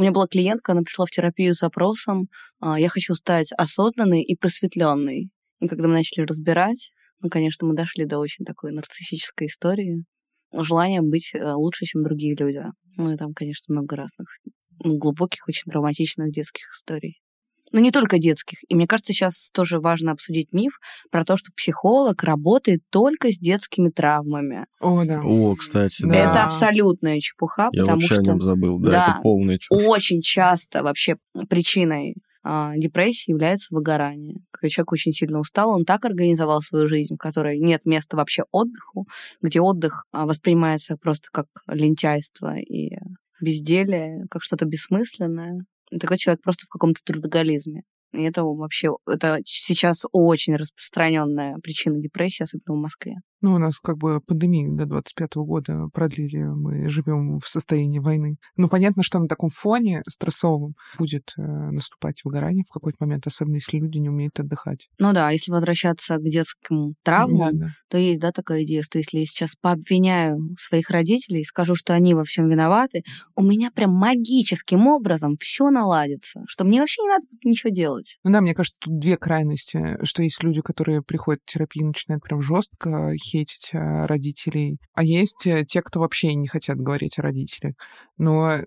У меня была клиентка, она пришла в терапию с запросом «Я хочу стать осознанной и просветленной». И когда мы начали разбирать, ну, конечно, мы дошли до очень такой нарциссической истории, желания быть э, лучше, чем другие люди. Ну, и там, конечно, много разных ну, глубоких, очень травматичных детских историй но ну, не только детских. И мне кажется, сейчас тоже важно обсудить миф про то, что психолог работает только с детскими травмами. О, да. О, кстати, да. Это абсолютная чепуха, Я потому вообще что... о нем забыл, да, да это полная чушь. Очень часто вообще причиной а, депрессии является выгорание. Когда человек очень сильно устал, он так организовал свою жизнь, в которой нет места вообще отдыху, где отдых а, воспринимается просто как лентяйство и безделие, как что-то бессмысленное такой человек просто в каком-то трудоголизме. И это вообще, это сейчас очень распространенная причина депрессии, особенно в Москве. Ну, у нас как бы пандемию до 25 года продлили, мы живем в состоянии войны. Ну, понятно, что на таком фоне стрессовом будет э, наступать выгорание в какой-то момент, особенно если люди не умеют отдыхать. Ну да, если возвращаться к детским травмам, да, да. то есть, да, такая идея, что если я сейчас пообвиняю своих родителей, скажу, что они во всем виноваты, у меня прям магическим образом все наладится, что мне вообще не надо ничего делать. Ну да, мне кажется, тут две крайности, что есть люди, которые приходят в терапию и начинают прям жестко хейтить э, родителей, а есть э, те, кто вообще не хотят говорить о родителях. Но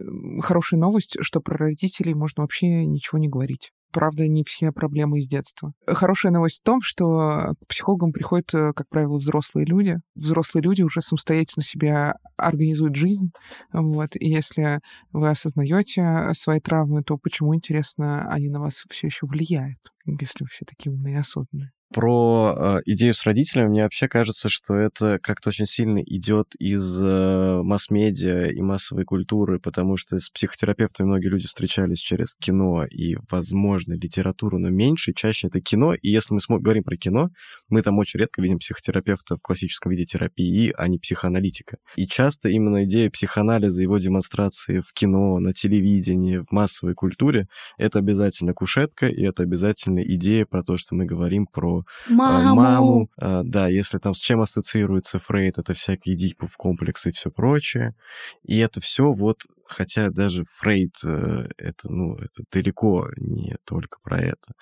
хорошая новость, что про родителей можно вообще ничего не говорить. Правда, не все проблемы из детства. Хорошая новость в том, что к психологам приходят, э, как правило, взрослые люди. Взрослые люди уже самостоятельно себя организуют жизнь. Вот. И если вы осознаете свои травмы, то почему, интересно, они на вас все еще влияют, если вы все такие умные и осознанные? Про э, идею с родителями, мне вообще кажется, что это как-то очень сильно идет из э, масс-медиа и массовой культуры, потому что с психотерапевтами многие люди встречались через кино и, возможно, литературу, но меньше, чаще это кино. И если мы говорим про кино, мы там очень редко видим психотерапевта в классическом виде терапии, а не психоаналитика. И часто именно идея психоанализа, его демонстрации в кино, на телевидении, в массовой культуре, это обязательно кушетка, и это обязательно идея про то, что мы говорим про маму. маму. А, да, если там с чем ассоциируется Фрейд, это всякие Эдипов комплексы и все прочее. И это все вот, хотя даже Фрейд, э, это, ну, это далеко не только про это.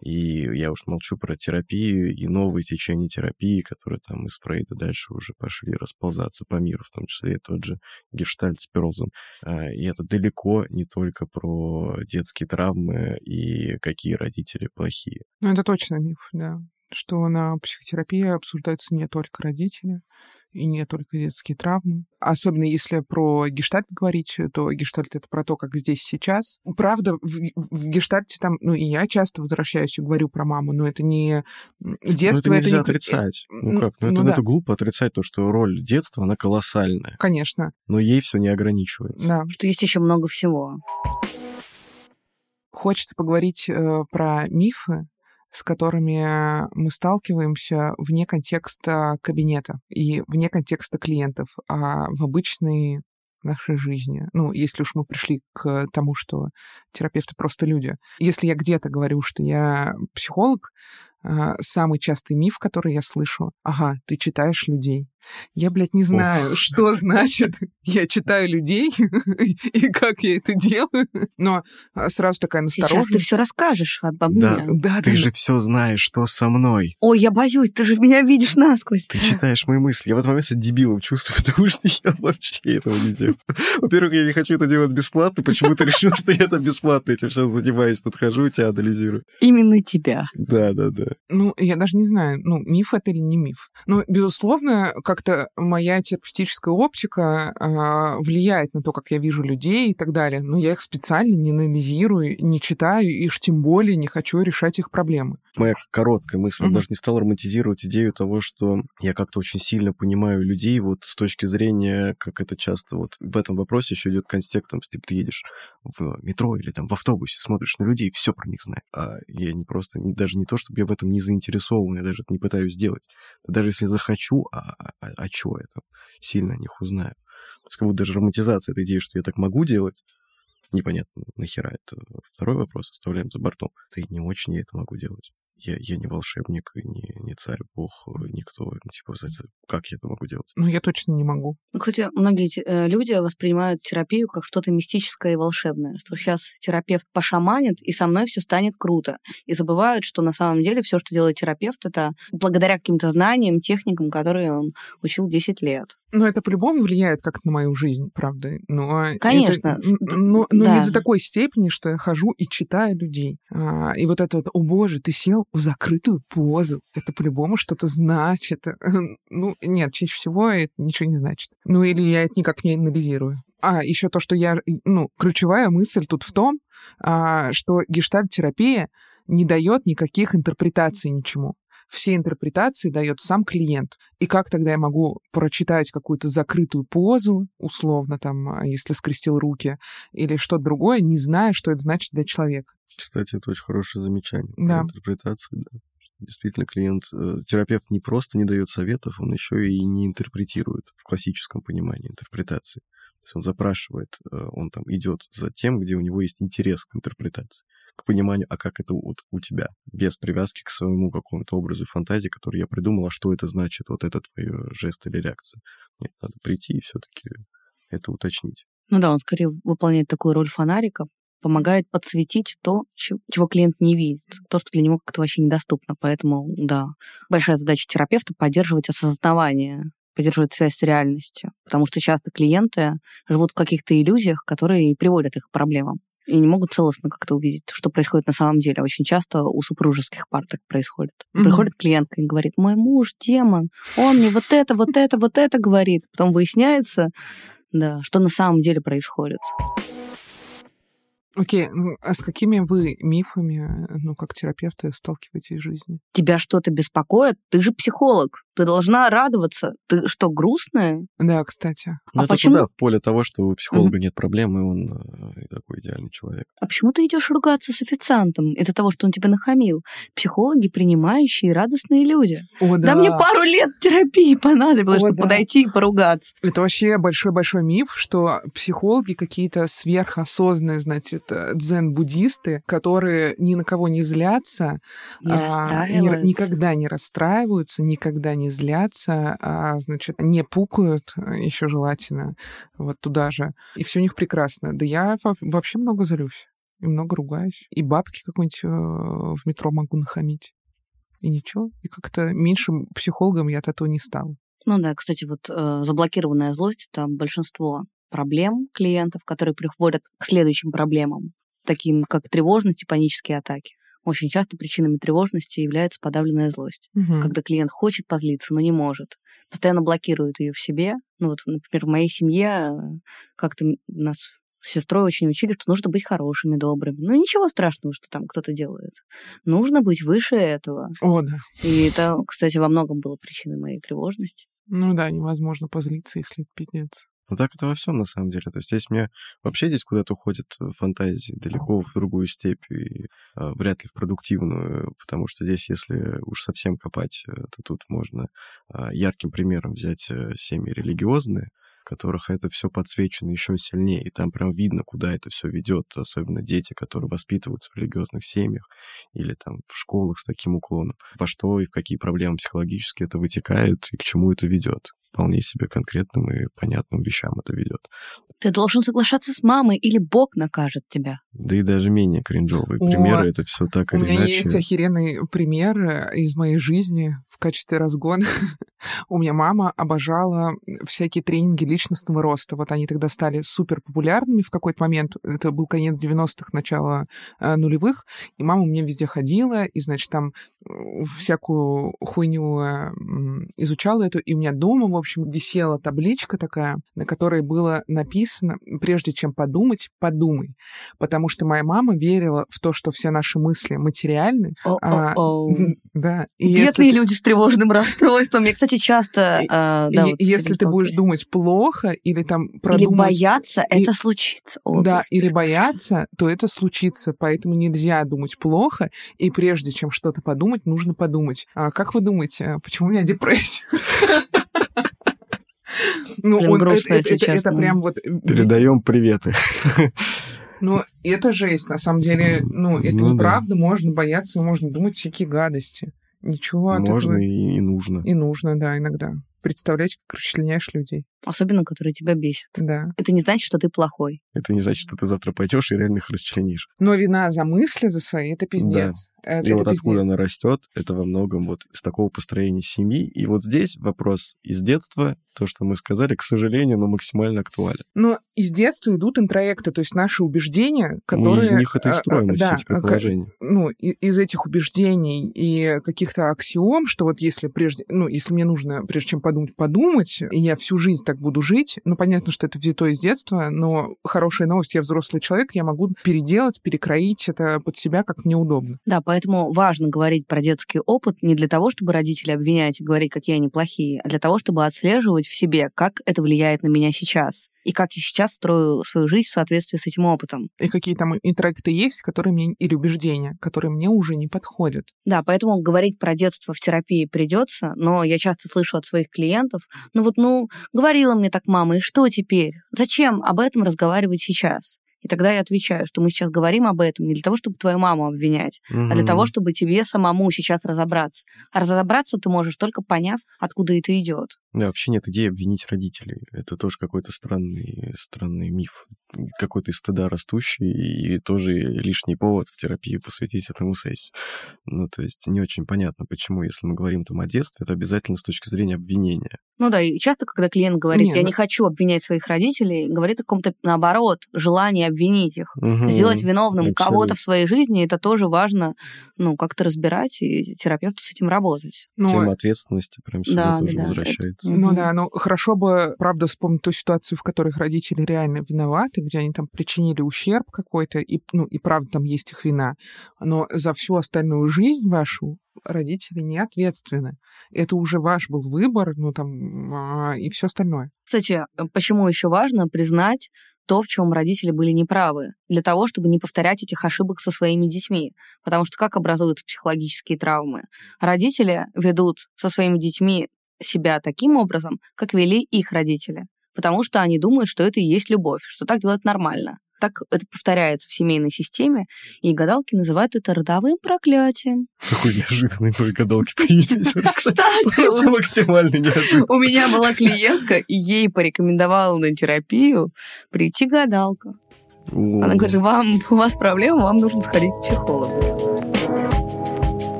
И я уж молчу про терапию и новые течения терапии, которые там из Фрейда дальше уже пошли расползаться по миру, в том числе и тот же гештальт с Перлзом. А, и это далеко не только про детские травмы и какие родители плохие. Ну, это точно миф, да. Что на психотерапии обсуждаются не только родители, и не только детские травмы. Особенно если про гештальт говорить, то гештальт — это про то, как здесь сейчас. Правда, в, в гештальте там, ну, и я часто возвращаюсь и говорю про маму, но это не детство. Но это нельзя это не... отрицать. Ну как, ну, ну, это, да. это глупо отрицать то, что роль детства, она колоссальная. Конечно. Но ей все не ограничивается. Да. Что есть еще много всего. Хочется поговорить э, про мифы, с которыми мы сталкиваемся вне контекста кабинета и вне контекста клиентов, а в обычной нашей жизни. Ну, если уж мы пришли к тому, что терапевты просто люди. Если я где-то говорю, что я психолог, а, самый частый миф, который я слышу, ага, ты читаешь людей. Я, блядь, не знаю, что значит я читаю людей и как я это делаю. Но а, сразу такая настороженность. Сейчас ты все расскажешь обо мне. Да, да ты же все знаешь, что со мной. Ой, я боюсь, ты же меня видишь насквозь. Ты читаешь мои мысли. Я в этот момент себя дебилом чувствую, потому что я вообще этого не делаю. Во-первых, я не хочу это делать бесплатно. Почему ты решил, что я это бесплатно этим сейчас занимаюсь? Тут хожу, тебя анализирую. Именно тебя. Да, да, да. Ну, я даже не знаю, ну, миф это или не миф. Но, безусловно, как-то моя терапевтическая оптика э, влияет на то, как я вижу людей и так далее. Но я их специально не анализирую, не читаю, и уж тем более не хочу решать их проблемы. Моя короткая мысль, mm-hmm. даже не стал романтизировать идею того, что я как-то очень сильно понимаю людей вот с точки зрения, как это часто вот в этом вопросе еще идет контекст, там, типа ты едешь в метро или там в автобусе, смотришь на людей, все про них знаешь. А я не просто, не, даже не то, чтобы я в этом не заинтересован, я даже это не пытаюсь сделать. Даже если захочу, а, а, а, а чего я там сильно о них узнаю? То есть как будто даже романтизация этой идеи, что я так могу делать, непонятно, нахера это. Второй вопрос оставляем за бортом. Да и не очень я это могу делать я, я не волшебник, не, не царь, бог, никто. Ну, типа, как я это могу делать? Ну, я точно не могу. Ну, кстати, многие э, люди воспринимают терапию как что-то мистическое и волшебное, что сейчас терапевт пошаманит, и со мной все станет круто. И забывают, что на самом деле все, что делает терапевт, это благодаря каким-то знаниям, техникам, которые он учил 10 лет. Ну, это по-любому влияет как на мою жизнь, правда. Но Конечно. Это, но но да. не до такой степени, что я хожу и читаю людей. А, и вот это вот, о боже, ты сел в закрытую позу. Это по-любому что-то значит. Ну, нет, чаще всего это ничего не значит. Ну, или я это никак не анализирую. А, еще то, что я... Ну, ключевая мысль тут в том, а, что гештальт-терапия не дает никаких интерпретаций ничему все интерпретации дает сам клиент. И как тогда я могу прочитать какую-то закрытую позу, условно, там, а, если скрестил руки, или что-то другое, не зная, что это значит для человека? Кстати, это очень хорошее замечание. Да. Интерпретация, да. Действительно, клиент, э, терапевт не просто не дает советов, он еще и не интерпретирует в классическом понимании интерпретации. То есть он запрашивает, э, он там идет за тем, где у него есть интерес к интерпретации, к пониманию, а как это вот у тебя, без привязки к своему какому-то образу фантазии, который я придумал, а что это значит, вот это твой жест или реакция. Нет, надо прийти и все-таки это уточнить. Ну да, он скорее выполняет такую роль фонарика, помогает подсветить то, чего клиент не видит, то, что для него как-то вообще недоступно. Поэтому, да, большая задача терапевта — поддерживать осознавание, поддерживать связь с реальностью. Потому что часто клиенты живут в каких-то иллюзиях, которые и приводят их к проблемам и не могут целостно как-то увидеть, что происходит на самом деле. Очень часто у супружеских пар так происходит. Mm-hmm. Приходит клиентка и говорит, мой муж демон, он мне вот это, вот это, вот это говорит. Потом выясняется, да, что на самом деле происходит. Окей, ну, а с какими вы мифами, ну, как терапевты, сталкиваетесь в жизни? Тебя что-то беспокоит? Ты же психолог. Ты должна радоваться. Ты что, грустная? Да, кстати. Ну, а это почему? туда, в поле того, что у психолога mm-hmm. нет проблем, и он э, такой идеальный человек. А почему ты идешь ругаться с официантом из-за того, что он тебя нахамил? Психологи принимающие радостные люди. О, да. да мне пару лет терапии понадобилось, О, чтобы да. подойти и поругаться. Это вообще большой-большой миф, что психологи какие-то сверхосознанные, значит, дзен-буддисты, которые ни на кого не злятся, не а, не, никогда не расстраиваются, никогда не злятся, а, значит, не пукают, еще желательно, вот туда же. И все у них прекрасно. Да я вообще много злюсь и много ругаюсь. И бабки какой-нибудь э, в метро могу нахамить. И ничего. И как-то меньшим психологом я от этого не стала. Ну да, кстати, вот э, заблокированная злость — это большинство проблем клиентов, которые приходят к следующим проблемам, таким как тревожность и панические атаки. Очень часто причинами тревожности является подавленная злость, угу. когда клиент хочет позлиться, но не может, постоянно блокирует ее в себе. Ну вот, например, в моей семье э, как-то нас с сестрой очень учили, что нужно быть хорошими, добрыми. Ну, ничего страшного, что там кто-то делает. Нужно быть выше этого. О, да. И это, кстати, во многом было причиной моей тревожности. Ну да, невозможно позлиться, если это пиздец. Ну так это во всем на самом деле. То есть здесь мне вообще здесь куда-то уходит фантазии далеко в другую степь и а, вряд ли в продуктивную, потому что здесь, если уж совсем копать, э, то тут можно а, ярким примером взять э, семьи религиозные, в которых это все подсвечено еще сильнее, и там прям видно, куда это все ведет, особенно дети, которые воспитываются в религиозных семьях или там в школах с таким уклоном, во что и в какие проблемы психологически это вытекает и к чему это ведет. Вполне себе конкретным и понятным вещам это ведет. Ты должен соглашаться с мамой, или Бог накажет тебя. Да и даже менее кринжовые примеры, это все так У или меня иначе. есть охеренный пример э, из моей жизни в качестве разгона. У меня мама обожала всякие тренинги личностного роста. Вот они тогда стали супер популярными в какой-то момент. Это был конец 90-х, начало э, нулевых. И мама у меня везде ходила, и, значит, там всякую хуйню э, изучала эту. И у меня дома, в общем, висела табличка такая, на которой было написано, прежде чем подумать, подумай. Потому что моя мама верила в то, что все наши мысли материальны. А, О-о-о. Да. И если Бедные люди с тревожным расстройством. Я, кстати, часто... И- а, И да, вот если ты будешь думать плохо или там Или продумать... бояться, и- это случится. О, Да, Господи. или бояться, то это случится. Поэтому нельзя думать плохо, и прежде чем что-то подумать, нужно подумать. А как вы думаете, почему у меня депрессия? Ну, Блин, он- грустно, это, это- это прям вот... Передаем приветы. Ну, это жесть, на самом деле. Ну, это Ну да. неправда, можно бояться, можно думать всякие гадости. Ничего Можно этого и, и нужно. и нужно, да, иногда. Представлять, как расчленяешь людей. Особенно, которые тебя бесят. Да. Это не значит, что ты плохой. Это не значит, что ты завтра пойдешь и реально их расчленишь. Но вина за мысли за свои это пиздец. Это, И это вот пиздец. откуда она растет, это во многом вот из такого построения семьи. И вот здесь вопрос из детства, то, что мы сказали, к сожалению, но максимально актуален. Но из детства идут интроекты, то есть наши убеждения, Мы которые... из них это и а, а, строим, из да, этих а, ка- предположений. ну, из этих убеждений и каких-то аксиом, что вот если прежде, ну, если мне нужно, прежде чем подумать, подумать, и я всю жизнь так буду жить, ну, понятно, что это взято из детства, но хорошая новость, я взрослый человек, я могу переделать, перекроить это под себя, как мне удобно. Да, поэтому важно говорить про детский опыт не для того, чтобы родители обвинять и говорить, какие они плохие, а для того, чтобы отслеживать в себе, как это влияет на меня сейчас. И как я сейчас строю свою жизнь в соответствии с этим опытом. И какие там интроекты есть, которые мне, или убеждения, которые мне уже не подходят. Да, поэтому говорить про детство в терапии придется, но я часто слышу от своих клиентов, ну вот, ну, говорила мне так мама, и что теперь? Зачем об этом разговаривать сейчас? И тогда я отвечаю, что мы сейчас говорим об этом не для того, чтобы твою маму обвинять, а для того, чтобы тебе самому сейчас разобраться. А разобраться ты можешь только поняв, откуда это идет. Да, вообще нет идеи обвинить родителей. Это тоже какой-то странный, странный миф. Какой-то из стыда растущий, и тоже лишний повод в терапии посвятить этому сессию. Ну, то есть не очень понятно, почему, если мы говорим там о детстве, это обязательно с точки зрения обвинения. Ну да, и часто, когда клиент говорит, Не, я ну- не хочу обвинять своих родителей, говорит о каком-то, наоборот, желании обвинить их. Мгм. Сделать виновным кого-то в своей жизни, это тоже важно, ну, как-то разбирать и терапевту с этим работать. Но Тема ответственности прям сюда Да, тоже да, да. Ну да, ну хорошо бы, правда, вспомнить ту ситуацию, в которой родители реально виноваты, где они там причинили ущерб какой-то, и, ну, и правда там есть их вина. Но за всю остальную жизнь вашу родители не ответственны. Это уже ваш был выбор, ну там, а, и все остальное. Кстати, э, почему еще важно признать то, в чем родители были неправы, для того, чтобы не повторять этих ошибок со своими детьми. Потому что как образуются психологические травмы? Родители ведут со своими детьми себя таким образом, как вели их родители. Потому что они думают, что это и есть любовь, что так делать нормально. Так это повторяется в семейной системе, и гадалки называют это родовым проклятием. Какой неожиданный новый гадалки появились. Кстати, максимально неожиданно. У меня была клиентка, и ей порекомендовала на терапию прийти гадалка. Она говорит, вам, у вас проблема, вам нужно сходить к психологу.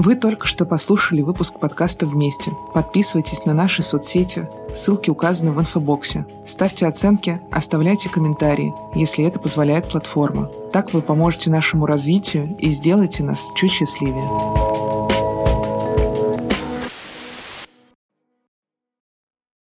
Вы только что послушали выпуск подкаста «Вместе». Подписывайтесь на наши соцсети, ссылки указаны в инфобоксе. Ставьте оценки, оставляйте комментарии, если это позволяет платформа. Так вы поможете нашему развитию и сделаете нас чуть счастливее.